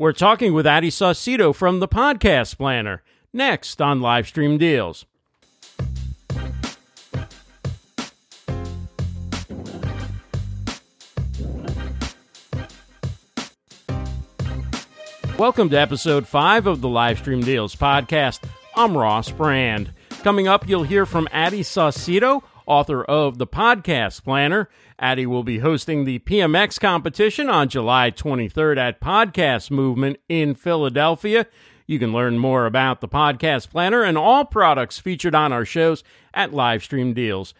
We're talking with Addy Saucedo from the Podcast Planner next on Livestream Deals. Welcome to episode 5 of the Livestream Deals podcast. I'm Ross Brand. Coming up, you'll hear from Addy Saucedo, author of The Podcast Planner. Addy will be hosting the PMX competition on July 23rd at Podcast Movement in Philadelphia. You can learn more about the Podcast Planner and all products featured on our shows at livestreamdeals.com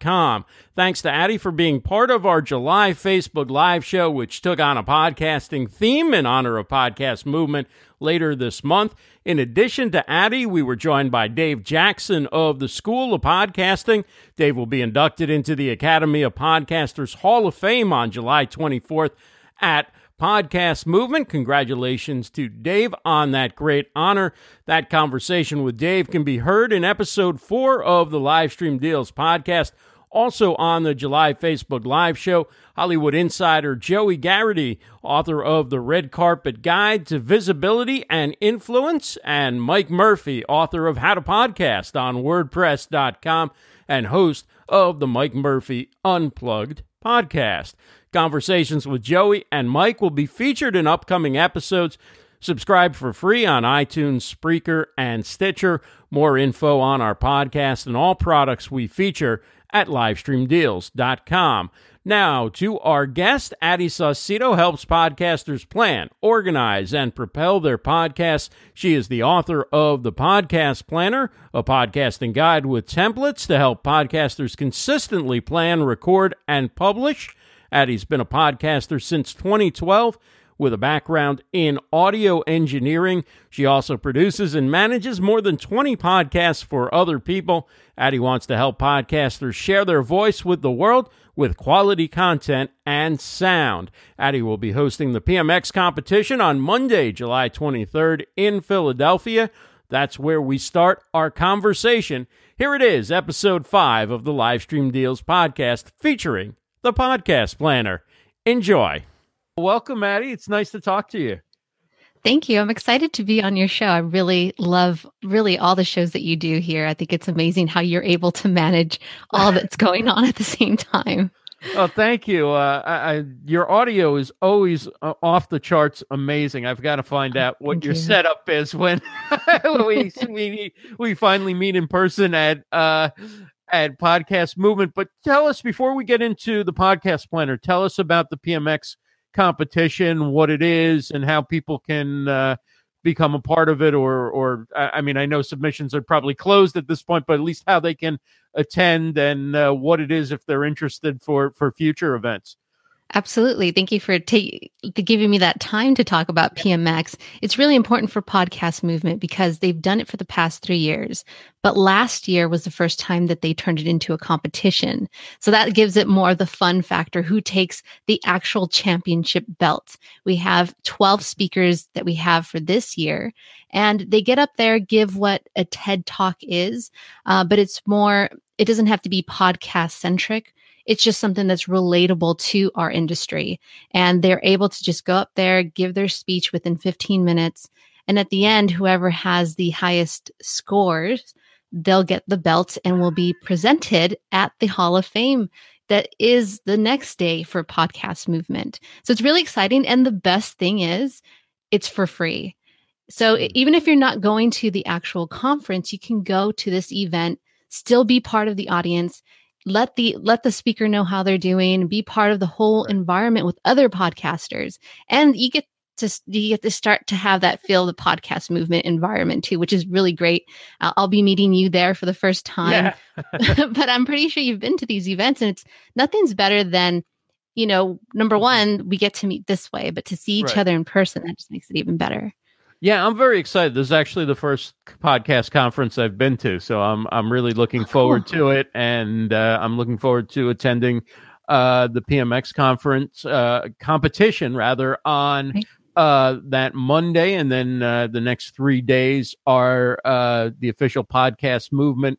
Com. Thanks to Addy for being part of our July Facebook Live show, which took on a podcasting theme in honor of Podcast Movement later this month. In addition to Addy, we were joined by Dave Jackson of the School of Podcasting. Dave will be inducted into the Academy of Podcasters Hall of Fame on July 24th at podcast movement. Congratulations to Dave on that great honor. That conversation with Dave can be heard in episode four of the Livestream Deals podcast. Also on the July Facebook Live show, Hollywood insider Joey Garrity, author of The Red Carpet Guide to Visibility and Influence, and Mike Murphy, author of How to Podcast on WordPress.com and host of the Mike Murphy Unplugged podcast. Conversations with Joey and Mike will be featured in upcoming episodes. Subscribe for free on iTunes, Spreaker, and Stitcher. More info on our podcast and all products we feature at livestreamdeals.com. Now, to our guest, Addy Saucedo helps podcasters plan, organize, and propel their podcasts. She is the author of The Podcast Planner, a podcasting guide with templates to help podcasters consistently plan, record, and publish. Addy's been a podcaster since 2012 with a background in audio engineering. She also produces and manages more than 20 podcasts for other people. Addy wants to help podcasters share their voice with the world with quality content and sound. Addy will be hosting the PMX competition on Monday, July 23rd in Philadelphia. That's where we start our conversation. Here it is, episode 5 of the Livestream Deals podcast featuring the podcast planner. Enjoy. Welcome, Addy. It's nice to talk to you. Thank you. I'm excited to be on your show. I really love really all the shows that you do here. I think it's amazing how you're able to manage all that's going on at the same time. Oh, thank you. Uh, I, I, your audio is always uh, off the charts, amazing. I've got to find out what thank your you. setup is when, when we, we we finally meet in person at uh, at Podcast Movement. But tell us before we get into the podcast planner, tell us about the PMX competition, what it is, and how people can uh, become a part of it. Or, or I mean, I know submissions are probably closed at this point, but at least how they can attend and uh, what it is if they're interested for for future events. Absolutely. Thank you for giving me that time to talk about PMX. It's really important for podcast movement because they've done it for the past three years. But last year was the first time that they turned it into a competition. So that gives it more of the fun factor. Who takes the actual championship belt? We have 12 speakers that we have for this year and they get up there, give what a TED talk is. Uh, but it's more, it doesn't have to be podcast centric it's just something that's relatable to our industry. And they're able to just go up there, give their speech within 15 minutes. And at the end, whoever has the highest scores, they'll get the belt and will be presented at the Hall of Fame that is the next day for podcast movement. So it's really exciting. And the best thing is it's for free. So hmm. even if you're not going to the actual conference, you can go to this event, still be part of the audience let the let the speaker know how they're doing be part of the whole environment with other podcasters. And you get to you get to start to have that feel the podcast movement environment too which is really great. I'll, I'll be meeting you there for the first time. Yeah. but i'm pretty sure you've been to these events and it's nothing's better than you know number one we get to meet this way but to see each right. other in person that just makes it even better yeah, I'm very excited. This is actually the first podcast conference I've been to, so I'm I'm really looking forward to it, and uh, I'm looking forward to attending uh, the PMX conference uh, competition rather on uh, that Monday, and then uh, the next three days are uh, the official podcast movement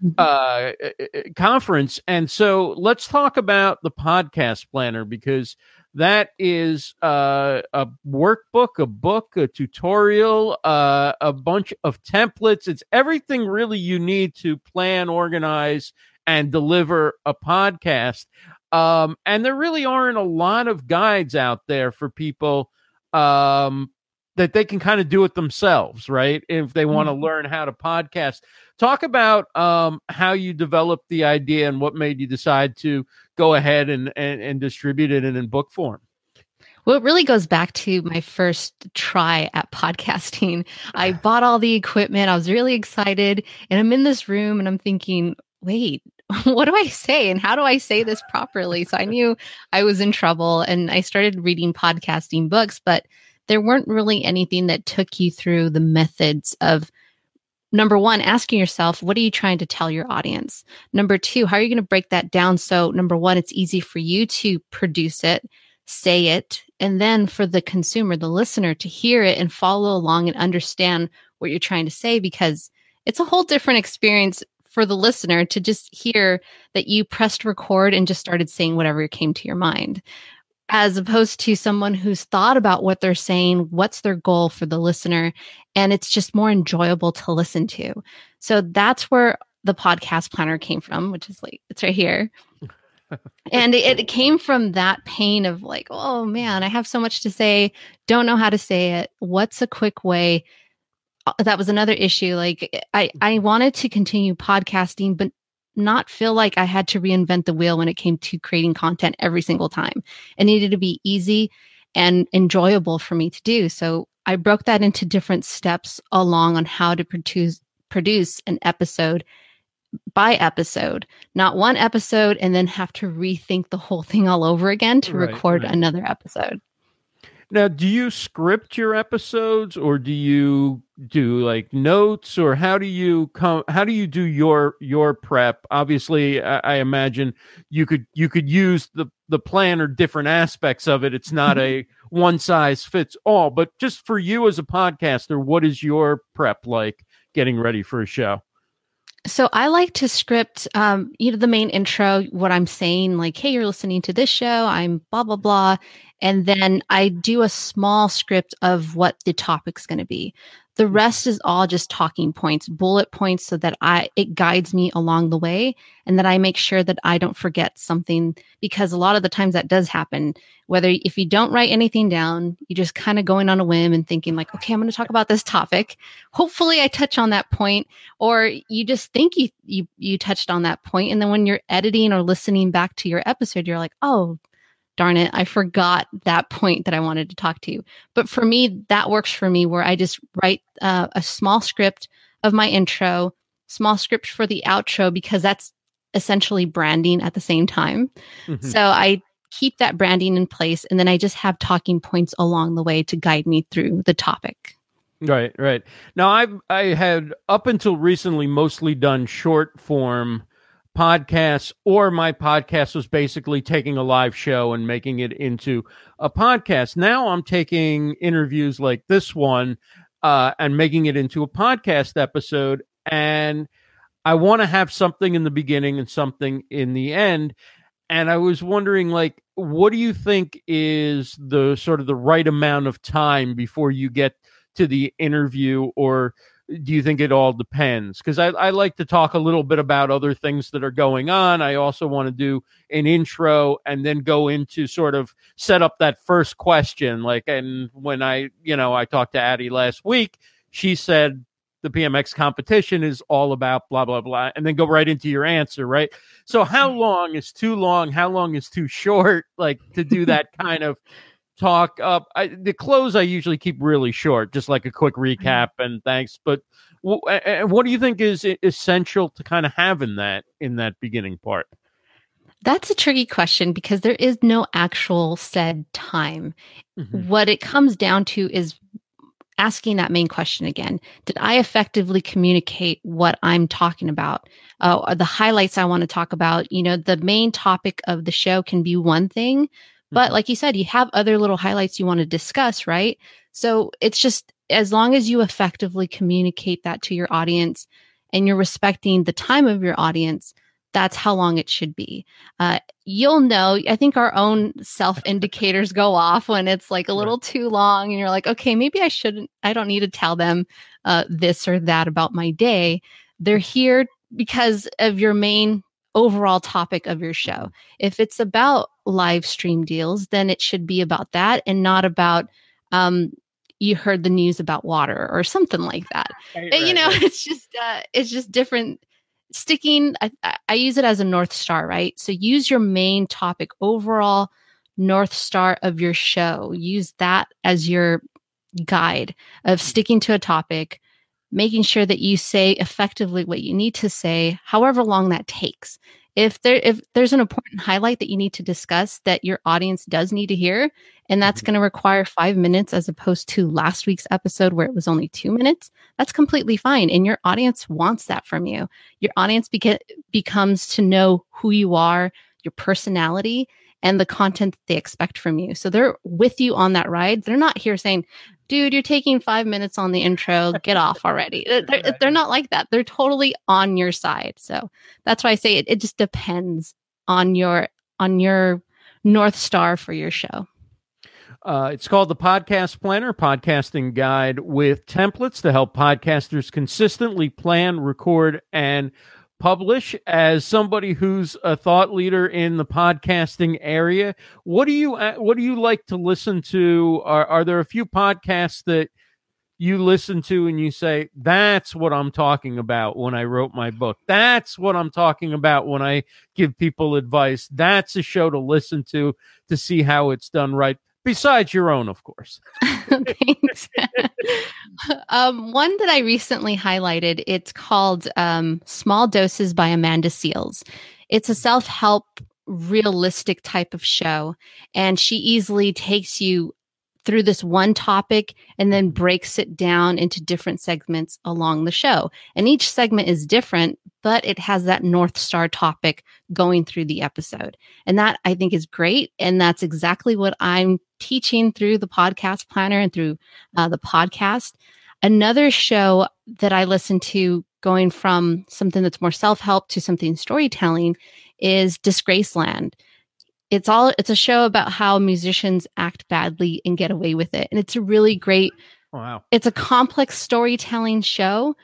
mm-hmm. conference. And so let's talk about the podcast planner because That is uh, a workbook, a book, a tutorial, uh, a bunch of templates. It's everything really you need to plan, organize, and deliver a podcast. Um, and there really aren't a lot of guides out there for people um, that they can kind of do it themselves, right? If they want to mm-hmm. learn how to podcast. Talk about um, how you developed the idea and what made you decide to go ahead and, and, and distribute it in, in book form. Well, it really goes back to my first try at podcasting. I bought all the equipment. I was really excited. And I'm in this room and I'm thinking, wait, what do I say? And how do I say this properly? So I knew I was in trouble and I started reading podcasting books, but there weren't really anything that took you through the methods of number one, asking yourself, what are you trying to tell your audience? Number two, how are you going to break that down? So, number one, it's easy for you to produce it, say it, and then for the consumer, the listener to hear it and follow along and understand what you're trying to say because it's a whole different experience for the listener to just hear that you pressed record and just started saying whatever came to your mind as opposed to someone who's thought about what they're saying, what's their goal for the listener, and it's just more enjoyable to listen to. So that's where the podcast planner came from, which is like, it's right here. and it, it, came from that pain of like, oh man, I have so much to say, don't know how to say it. What's a quick way? Uh, that was another issue. Like I, I wanted to continue podcasting, but not feel like I had to reinvent the wheel when it came to creating content every single time. It needed to be easy and enjoyable for me to do. So I broke that into different steps along on how to produce produce an episode by episode, not one episode and then have to rethink the whole thing all over again to right, record right. another episode. Now, do you script your episodes or do you do like notes or how do you come how do you do your your prep? Obviously, I, I imagine you could you could use the the plan or different aspects of it. It's not a one size fits all, but just for you as a podcaster, what is your prep like getting ready for a show? So I like to script, um, you know, the main intro, what I'm saying, like, hey, you're listening to this show. I'm blah blah blah, and then I do a small script of what the topic's going to be. The rest is all just talking points, bullet points so that I it guides me along the way and that I make sure that I don't forget something because a lot of the times that does happen. Whether if you don't write anything down, you just kind of going on a whim and thinking like, okay, I'm going to talk about this topic. Hopefully I touch on that point or you just think you you you touched on that point and then when you're editing or listening back to your episode, you're like, "Oh, darn it, I forgot that point that I wanted to talk to you. But for me, that works for me where I just write uh, a small script of my intro, small script for the outro, because that's essentially branding at the same time. Mm-hmm. So I keep that branding in place and then I just have talking points along the way to guide me through the topic. Right, right. Now I've I had up until recently mostly done short form podcasts or my podcast was basically taking a live show and making it into a podcast. Now I'm taking interviews like this one uh, and making it into a podcast episode. And I want to have something in the beginning and something in the end. And I was wondering, like, what do you think is the sort of the right amount of time before you get to the interview or do you think it all depends? Because I, I like to talk a little bit about other things that are going on. I also want to do an intro and then go into sort of set up that first question. Like, and when I, you know, I talked to Addy last week, she said the PMX competition is all about blah, blah, blah, and then go right into your answer, right? So, how mm-hmm. long is too long? How long is too short? Like, to do that kind of talk up. I, the close I usually keep really short, just like a quick mm-hmm. recap and thanks. But w- what do you think is essential to kind of have in that in that beginning part? That's a tricky question because there is no actual said time. Mm-hmm. What it comes down to is asking that main question again. Did I effectively communicate what I'm talking about? Uh, or the highlights I want to talk about? You know, the main topic of the show can be one thing, but mm-hmm. like you said, you have other little highlights you want to discuss, right? So it's just as long as you effectively communicate that to your audience and you're respecting the time of your audience, that's how long it should be. Uh, you'll know, I think our own self indicators go off when it's like a little too long and you're like, okay, maybe I shouldn't, I don't need to tell them uh, this or that about my day. They're here because of your main overall topic of your show. If it's about live stream deals, then it should be about that and not about, um, you heard the news about water or something like that. Right, you know, right. it's just uh, it's just different sticking I, I use it as a north star right so use your main topic overall north star of your show use that as your guide of sticking to a topic making sure that you say effectively what you need to say however long that takes. If there if there's an important highlight that you need to discuss that your audience does need to hear and that's mm-hmm. going to require 5 minutes as opposed to last week's episode where it was only 2 minutes that's completely fine and your audience wants that from you. Your audience beca- becomes to know who you are your personality and the content that they expect from you. So they're with you on that ride. They're not here saying dude, you're taking five minutes on the intro. Get off already. They're, they're not like that. They're totally on your side. So that's why I say it, it just depends on your, on your North Star for your show. Uh, it's called the Podcast Planner, podcasting guide with templates to help podcasters consistently plan, record, and publish as somebody who's a thought leader in the podcasting area. What do you uh, what do you like to listen to? Are, are there a few podcasts that you listen to and you say that's what i'm talking about when i wrote my book. That's what i'm talking about when i give people advice. That's a show to listen to to see how it's done right besides your own, of course. Thanks. um, one that I recently highlighted, it's called um, Small Doses by Amanda Seales. It's a self help, realistic type of show, and she easily takes you through this one topic and then breaks it down into different segments along the show. And each segment is different, but it has that North Star topic going through the episode. And that I think is great. And that's exactly what I'm teaching through the podcast planner and through uh, the podcast. Another show that I listen to going from something that's more self help to something storytelling is Disgraceland it's all it's a show about how musicians act badly and get away with it. And it's a really great wow. it's a complex storytelling show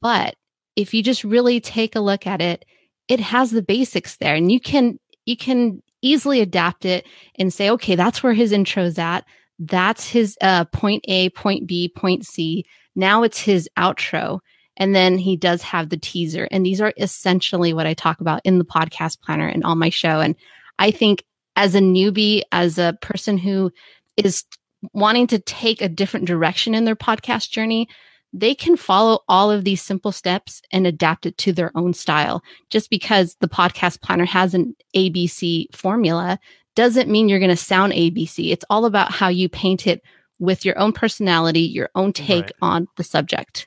but if you just really take a look at it it has the basics there. And you can you can easily adapt it and say okay that's where his intro's at. That's his uh, point a point b point c. Now it's his outro. And then he does have the teaser. And these are essentially what i talk about in the podcast planner and on my show. And I think as a newbie, as a person who is wanting to take a different direction in their podcast journey, they can follow all of these simple steps and adapt it to their own style. Just because the podcast planner has an ABC formula doesn't mean you're going to sound ABC. It's all about how you paint it with your own personality, your own take right. on the subject.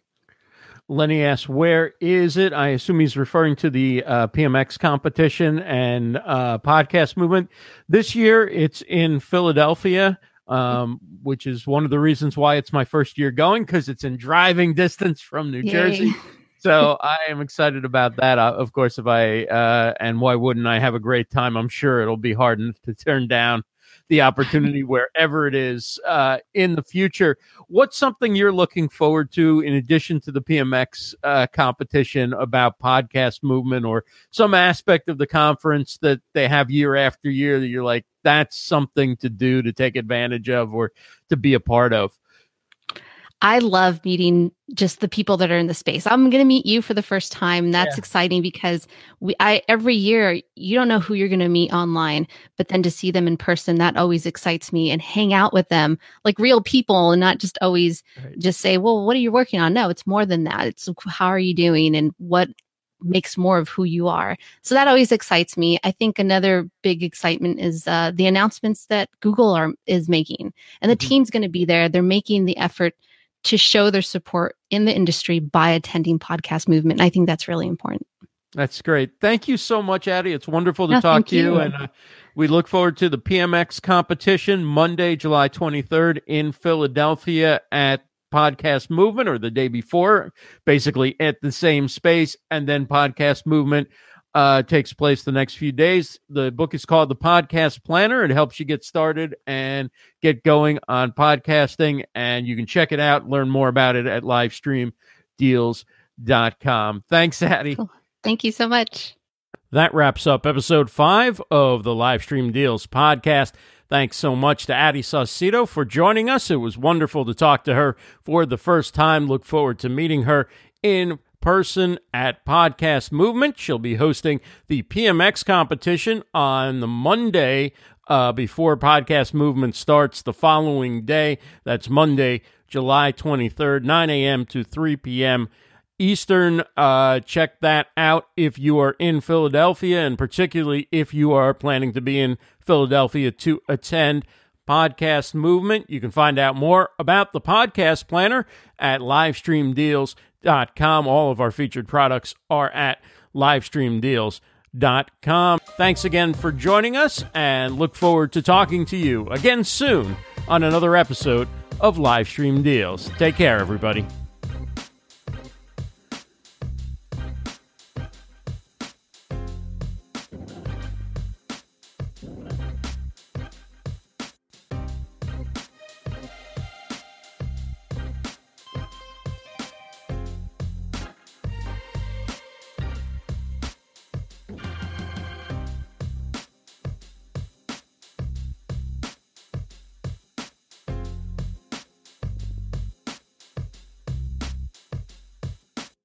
Lenny asks, where is it? I assume he's referring to the uh, PMX competition and uh, podcast movement. This year, it's in Philadelphia, um, which is one of the reasons why it's my first year going because it's in driving distance from New Yay. Jersey. so I am excited about that. Uh, of course, if I uh, and why wouldn't I have a great time? I'm sure it'll be hard enough to turn down the opportunity wherever it is uh, in the future. What's something you're looking forward to in addition to the PMX uh, competition about podcast movement or some aspect of the conference that they have year after year that you're like, that's something to do to take advantage of or to be a part of? I love meeting just the people that are in the space. I'm going to meet you for the first time. That's yeah. exciting because we, I, every year you don't know who you're going to meet online, but then to see them in person, that always excites me and hang out with them like real people and not just always right. just say, well, what are you working on? No, it's more than that. It's how are you doing and what makes more of who you are. So that always excites me. I think another big excitement is uh, the announcements that Google are is making, and the mm-hmm. team's going to be there. They're making the effort to show their support in the industry by attending podcast movement. I think that's really important. That's great. Thank you so much, Addy. It's wonderful to no, talk to you. you. And uh, we look forward to the PMX competition Monday, July 23rd in Philadelphia at Podcast Movement or the day before, basically at the same space. And then Podcast Movement uh, takes place the next few days. The book is called The Podcast Planner. It helps you get started and get going on podcasting. And you can check it out, learn more about it at livestreamdeals.com. Thanks, Addy. Cool. Thank you so much. That wraps up episode five of the Livestream Deals podcast. Thanks so much to Addy Saucedo for joining us. It was wonderful to talk to her for the first time. Look forward to meeting her in person at Podcast Movement. She'll be hosting the PMX competition on the Monday uh, before Podcast Movement starts the following day. That's Monday, July 23rd, 9 a.m. to 3 p.m. Eastern. Uh, check that out if you are in Philadelphia, and particularly if you are planning to be in Philadelphia to attend Podcast Movement. You can find out more about the podcast planner at livestreamdeals.com. All of our featured products are at livestreamdeals.com. Thanks again for joining us, and look forward to talking to you again soon on another episode of Livestream Deals. Take care, everybody.